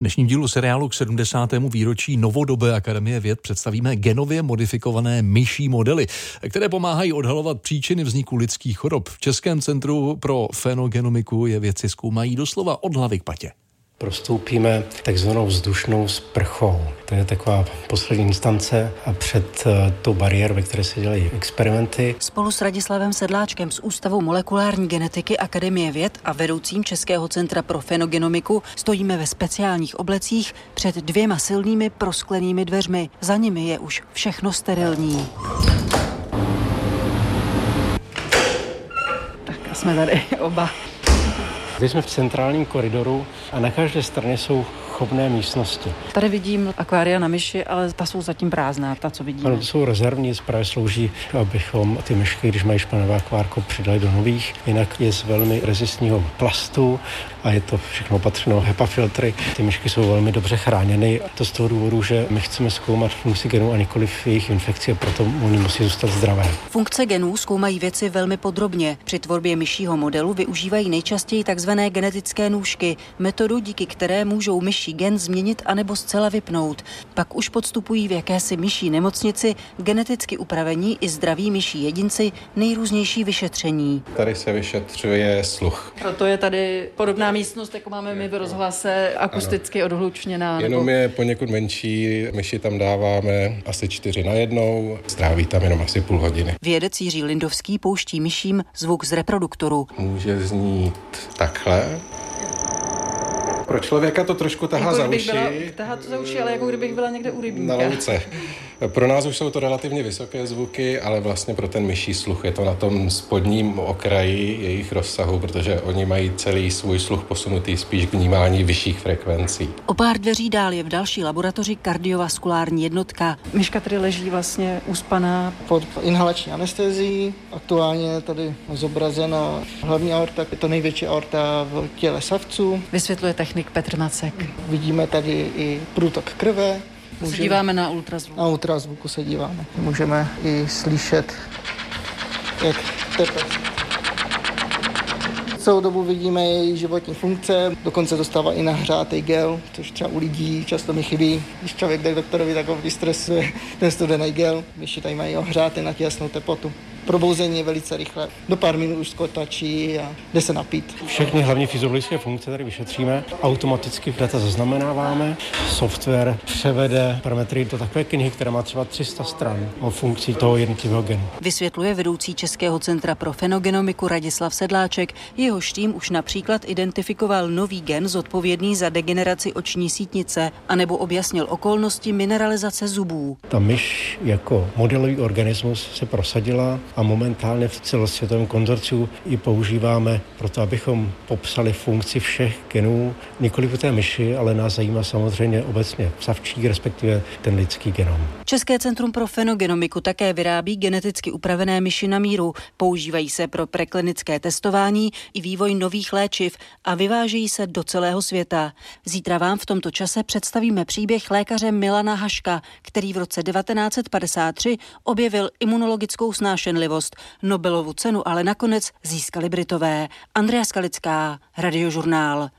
dnešním dílu seriálu k 70. výročí Novodobé Akademie věd představíme genově modifikované myší modely, které pomáhají odhalovat příčiny vzniku lidských chorob. V Českém centru pro fenogenomiku je věci zkoumají doslova od hlavy k patě prostoupíme takzvanou vzdušnou sprchou. To je taková poslední instance a před uh, tou bariérou, ve které se dělají experimenty. Spolu s Radislavem Sedláčkem z Ústavu molekulární genetiky Akademie věd a vedoucím Českého centra pro fenogenomiku stojíme ve speciálních oblecích před dvěma silnými prosklenými dveřmi. Za nimi je už všechno sterilní. Tak a jsme tady oba. Teď jsme v centrálním koridoru a na každé straně jsou chovné místnosti. Tady vidím akvária na myši, ale ta jsou zatím prázdná, ta, co vidíme. Ano, to jsou rezervní, právě slouží, abychom ty myšky, když mají špinavé akvárko, přidali do nových. Jinak je z velmi rezistního plastu a je to všechno opatřeno HEPA filtry. Ty myšky jsou velmi dobře chráněny. To z toho důvodu, že my chceme zkoumat funkci genů a nikoliv jejich infekci a proto oni musí zůstat zdravé. Funkce genů zkoumají věci velmi podrobně. Při tvorbě myšího modelu využívají nejčastěji tzv. genetické nůžky, metodu, díky které můžou myší gen změnit anebo zcela vypnout. Pak už podstupují v jakési myší nemocnici geneticky upravení i zdraví myší jedinci nejrůznější vyšetření. Tady se vyšetřuje sluch. Proto je tady podobná místnost, jako máme my v rozhlase, akusticky ano. odhlučněná. Jenom nebo... je poněkud menší, myši tam dáváme asi čtyři na jednou, stráví tam jenom asi půl hodiny. Vědec Jiří Lindovský pouští myším zvuk z reproduktoru. Může znít takhle. Pro člověka to trošku tahá jako za uši. Byla, tahá to za uši, ale jako kdybych byla někde u rybníka. Na louce. Pro nás už jsou to relativně vysoké zvuky, ale vlastně pro ten myší sluch je to na tom spodním okraji jejich rozsahu, protože oni mají celý svůj sluch posunutý spíš k vnímání vyšších frekvencí. O pár dveří dál je v další laboratoři kardiovaskulární jednotka. Myška tady leží vlastně uspaná. Pod inhalační anestezií, aktuálně tady zobrazena hlavní aorta, je to největší aorta v těle savců. Vysvětluje technik Petr Macek. Vidíme tady i průtok krve, Můžeme, se díváme na ultrazvuk. Na ultrazvuku se díváme. Můžeme i slyšet, jak tepe. Celou dobu vidíme její životní funkce, dokonce dostává i nahřátý gel, což třeba u lidí často mi chybí. Když člověk jde k doktorovi, tak ho vystresuje ten studený gel. Myši tady mají ohřáty na těsnou teplotu probouzení je velice rychle. Do pár minut už skotačí a jde se napít. Všechny hlavní fyziologické funkce tady vyšetříme, automaticky data zaznamenáváme, software převede parametry do takové knihy, která má třeba 300 stran o funkci toho jednotlivého genu. Vysvětluje vedoucí Českého centra pro fenogenomiku Radislav Sedláček. Jeho tým už například identifikoval nový gen zodpovědný za degeneraci oční sítnice, anebo objasnil okolnosti mineralizace zubů. Ta myš jako modelový organismus se prosadila a momentálně v celosvětovém konzorciu ji používáme proto, abychom popsali funkci všech genů, nikoli té myši, ale nás zajímá samozřejmě obecně savčí, respektive ten lidský genom. České centrum pro fenogenomiku také vyrábí geneticky upravené myši na míru. Používají se pro preklinické testování i vývoj nových léčiv a vyvážejí se do celého světa. Zítra vám v tomto čase představíme příběh lékaře Milana Haška, který v roce 1953 objevil imunologickou snášenlivost trpělivost. Nobelovu cenu ale nakonec získali Britové. Andrea Skalická, Radiožurnál.